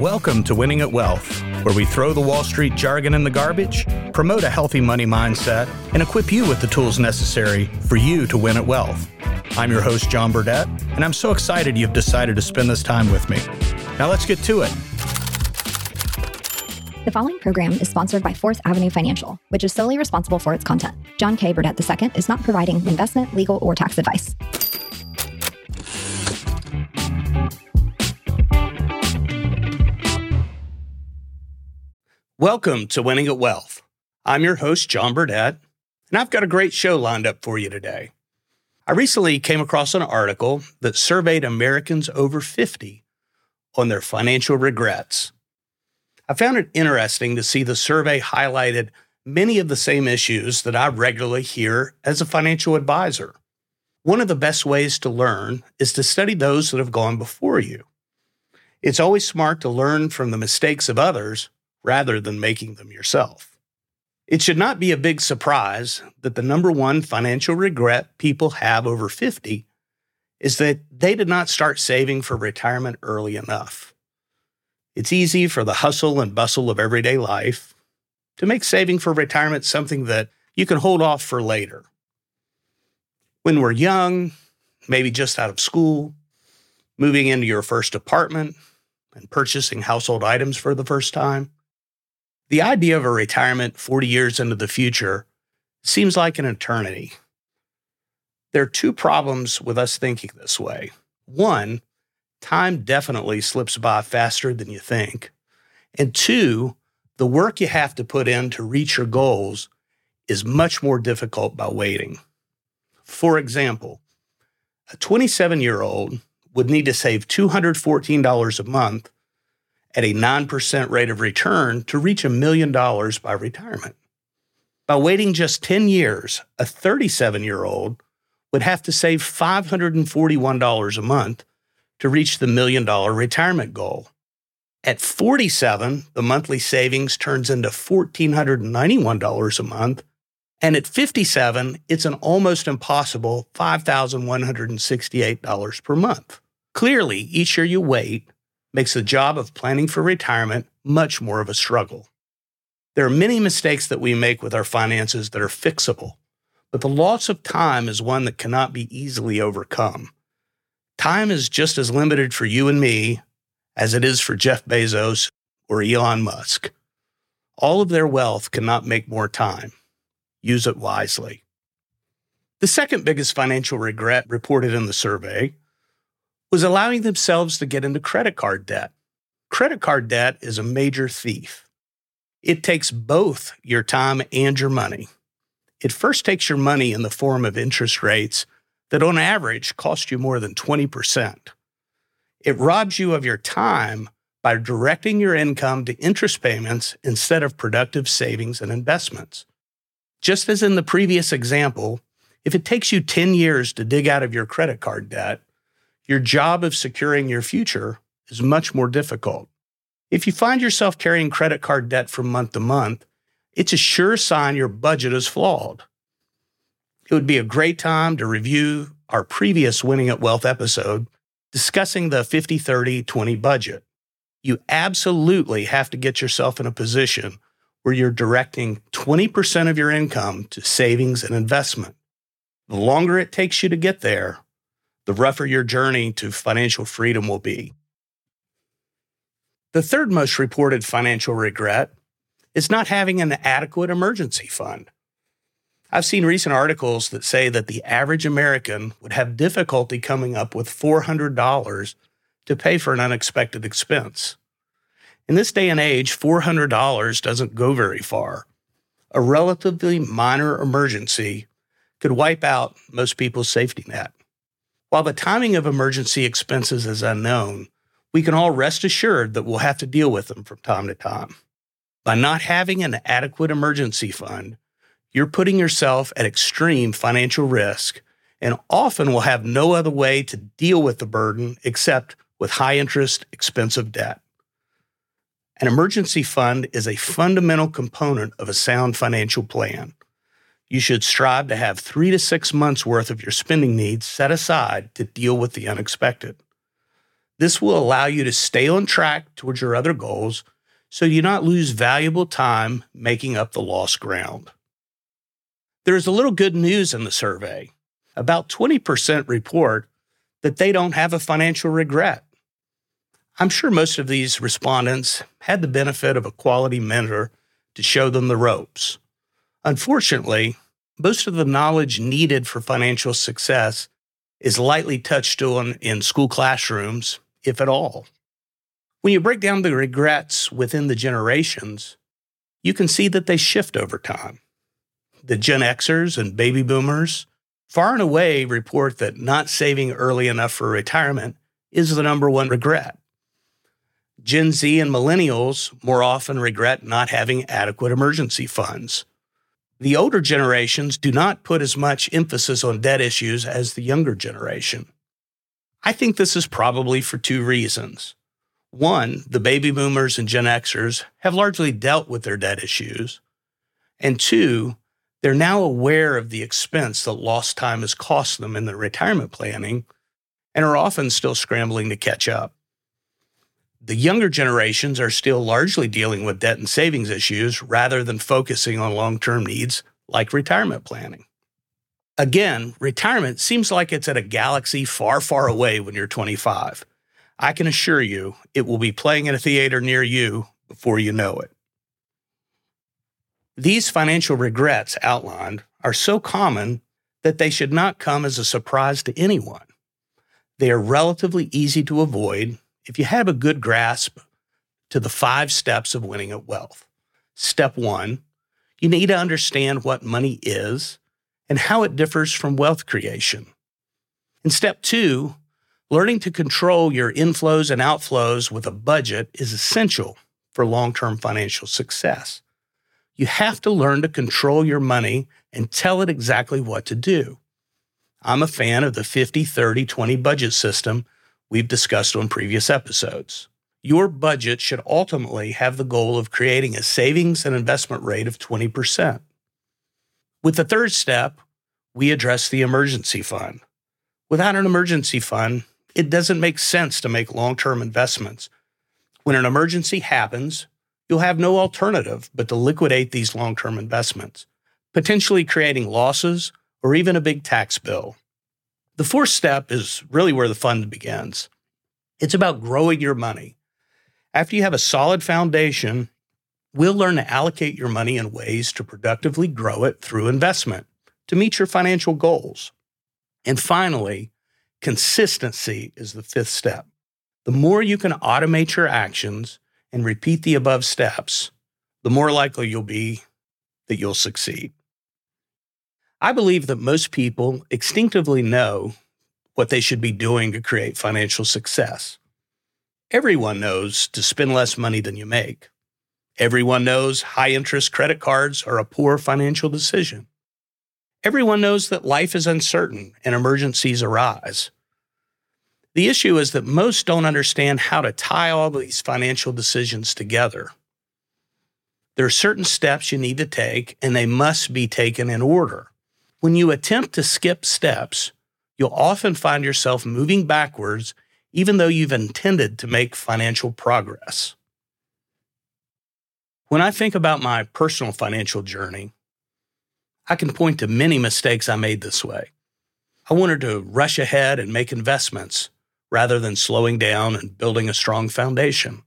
Welcome to Winning at Wealth, where we throw the Wall Street jargon in the garbage, promote a healthy money mindset, and equip you with the tools necessary for you to win at wealth. I'm your host, John Burdett, and I'm so excited you've decided to spend this time with me. Now let's get to it. The following program is sponsored by Fourth Avenue Financial, which is solely responsible for its content. John K. Burdett II is not providing investment, legal, or tax advice. Welcome to Winning at Wealth. I'm your host, John Burdett, and I've got a great show lined up for you today. I recently came across an article that surveyed Americans over 50 on their financial regrets. I found it interesting to see the survey highlighted many of the same issues that I regularly hear as a financial advisor. One of the best ways to learn is to study those that have gone before you. It's always smart to learn from the mistakes of others rather than making them yourself. It should not be a big surprise that the number one financial regret people have over 50 is that they did not start saving for retirement early enough. It's easy for the hustle and bustle of everyday life to make saving for retirement something that you can hold off for later. When we're young, maybe just out of school, moving into your first apartment, and purchasing household items for the first time, the idea of a retirement 40 years into the future seems like an eternity. There are two problems with us thinking this way. One, time definitely slips by faster than you think. And two, the work you have to put in to reach your goals is much more difficult by waiting. For example, a 27 year old would need to save $214 a month at a 9% rate of return to reach a million dollars by retirement. By waiting just 10 years, a 37 year old would have to save $541 a month to reach the million dollar retirement goal. At 47, the monthly savings turns into $1,491 a month. And at 57, it's an almost impossible $5,168 per month. Clearly, each year you wait, makes the job of planning for retirement much more of a struggle. There are many mistakes that we make with our finances that are fixable, but the loss of time is one that cannot be easily overcome. Time is just as limited for you and me as it is for Jeff Bezos or Elon Musk. All of their wealth cannot make more time. Use it wisely. The second biggest financial regret reported in the survey was allowing themselves to get into credit card debt. Credit card debt is a major thief. It takes both your time and your money. It first takes your money in the form of interest rates that, on average, cost you more than 20%. It robs you of your time by directing your income to interest payments instead of productive savings and investments. Just as in the previous example, if it takes you 10 years to dig out of your credit card debt, your job of securing your future is much more difficult. If you find yourself carrying credit card debt from month to month, it's a sure sign your budget is flawed. It would be a great time to review our previous Winning at Wealth episode discussing the 50 30 20 budget. You absolutely have to get yourself in a position where you're directing 20% of your income to savings and investment. The longer it takes you to get there, the rougher your journey to financial freedom will be. The third most reported financial regret is not having an adequate emergency fund. I've seen recent articles that say that the average American would have difficulty coming up with $400 to pay for an unexpected expense. In this day and age, $400 doesn't go very far. A relatively minor emergency could wipe out most people's safety net. While the timing of emergency expenses is unknown, we can all rest assured that we'll have to deal with them from time to time. By not having an adequate emergency fund, you're putting yourself at extreme financial risk and often will have no other way to deal with the burden except with high interest, expensive debt. An emergency fund is a fundamental component of a sound financial plan you should strive to have three to six months worth of your spending needs set aside to deal with the unexpected. This will allow you to stay on track towards your other goals so you not lose valuable time making up the lost ground. There is a little good news in the survey. About 20% report that they don't have a financial regret. I'm sure most of these respondents had the benefit of a quality mentor to show them the ropes. Unfortunately, most of the knowledge needed for financial success is lightly touched on in school classrooms, if at all. When you break down the regrets within the generations, you can see that they shift over time. The Gen Xers and baby boomers far and away report that not saving early enough for retirement is the number one regret. Gen Z and millennials more often regret not having adequate emergency funds. The older generations do not put as much emphasis on debt issues as the younger generation. I think this is probably for two reasons. One, the baby boomers and Gen Xers have largely dealt with their debt issues. And two, they're now aware of the expense that lost time has cost them in their retirement planning and are often still scrambling to catch up. The younger generations are still largely dealing with debt and savings issues rather than focusing on long term needs like retirement planning. Again, retirement seems like it's at a galaxy far, far away when you're 25. I can assure you it will be playing in a theater near you before you know it. These financial regrets outlined are so common that they should not come as a surprise to anyone. They are relatively easy to avoid if you have a good grasp to the five steps of winning at wealth. Step one, you need to understand what money is and how it differs from wealth creation. In step two, Learning to control your inflows and outflows with a budget is essential for long term financial success. You have to learn to control your money and tell it exactly what to do. I'm a fan of the 50 30 20 budget system we've discussed on previous episodes. Your budget should ultimately have the goal of creating a savings and investment rate of 20%. With the third step, we address the emergency fund. Without an emergency fund, it doesn't make sense to make long term investments. When an emergency happens, you'll have no alternative but to liquidate these long term investments, potentially creating losses or even a big tax bill. The fourth step is really where the fun begins. It's about growing your money. After you have a solid foundation, we'll learn to allocate your money in ways to productively grow it through investment to meet your financial goals. And finally, Consistency is the fifth step. The more you can automate your actions and repeat the above steps, the more likely you'll be that you'll succeed. I believe that most people instinctively know what they should be doing to create financial success. Everyone knows to spend less money than you make. Everyone knows high interest credit cards are a poor financial decision. Everyone knows that life is uncertain and emergencies arise. The issue is that most don't understand how to tie all these financial decisions together. There are certain steps you need to take, and they must be taken in order. When you attempt to skip steps, you'll often find yourself moving backwards, even though you've intended to make financial progress. When I think about my personal financial journey, I can point to many mistakes I made this way. I wanted to rush ahead and make investments rather than slowing down and building a strong foundation.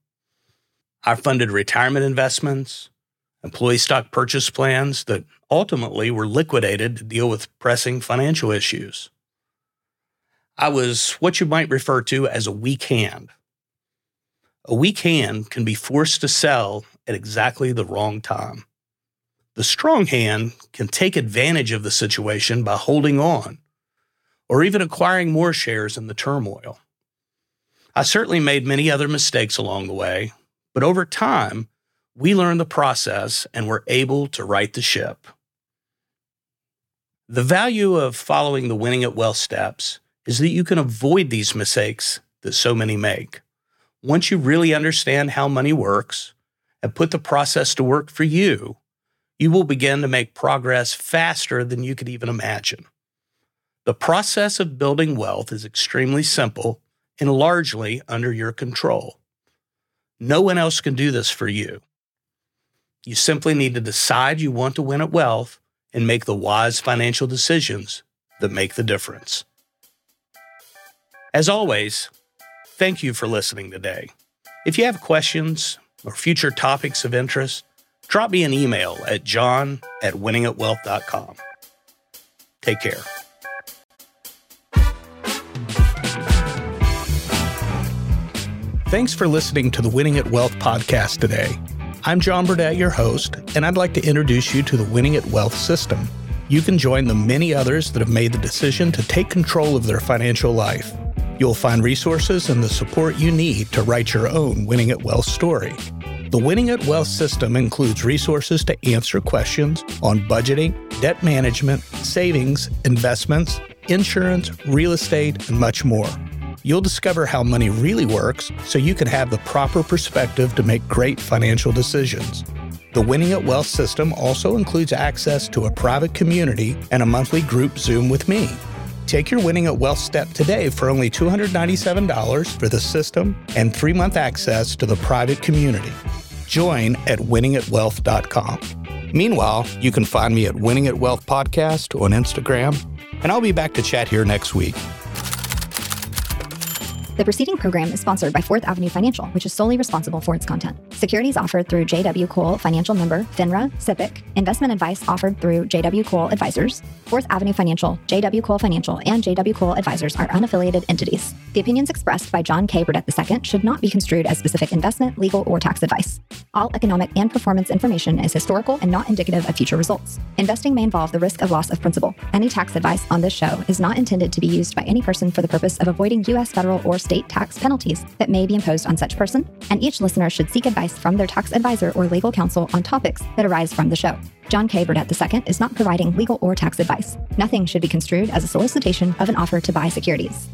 I funded retirement investments, employee stock purchase plans that ultimately were liquidated to deal with pressing financial issues. I was what you might refer to as a weak hand. A weak hand can be forced to sell at exactly the wrong time. The strong hand can take advantage of the situation by holding on or even acquiring more shares in the turmoil. I certainly made many other mistakes along the way, but over time, we learned the process and were able to right the ship. The value of following the winning at wealth steps is that you can avoid these mistakes that so many make. Once you really understand how money works and put the process to work for you, you will begin to make progress faster than you could even imagine. The process of building wealth is extremely simple and largely under your control. No one else can do this for you. You simply need to decide you want to win at wealth and make the wise financial decisions that make the difference. As always, thank you for listening today. If you have questions or future topics of interest, drop me an email at john at winningatwealth.com. Take care. Thanks for listening to the Winning at Wealth podcast today. I'm John Burdett, your host, and I'd like to introduce you to the Winning at Wealth system. You can join the many others that have made the decision to take control of their financial life. You'll find resources and the support you need to write your own Winning at Wealth story. The Winning at Wealth system includes resources to answer questions on budgeting, debt management, savings, investments, insurance, real estate, and much more. You'll discover how money really works so you can have the proper perspective to make great financial decisions. The Winning at Wealth system also includes access to a private community and a monthly group Zoom with me. Take your Winning at Wealth step today for only $297 for the system and three month access to the private community. Join at winningatwealth.com. Meanwhile, you can find me at Winning at Wealth Podcast on Instagram, and I'll be back to chat here next week. The preceding program is sponsored by Fourth Avenue Financial, which is solely responsible for its content. Securities offered through JW Cole Financial Member, FINRA, SIPC. Investment advice offered through JW Cole Advisors. Fourth Avenue Financial, JW Cole Financial, and JW Cole Advisors are unaffiliated entities. The opinions expressed by John K. Burdett II should not be construed as specific investment, legal, or tax advice. All economic and performance information is historical and not indicative of future results. Investing may involve the risk of loss of principal. Any tax advice on this show is not intended to be used by any person for the purpose of avoiding U.S. federal or state tax penalties that may be imposed on such person, and each listener should seek advice from their tax advisor or legal counsel on topics that arise from the show. John K. Burdett II is not providing legal or tax advice. Nothing should be construed as a solicitation of an offer to buy securities.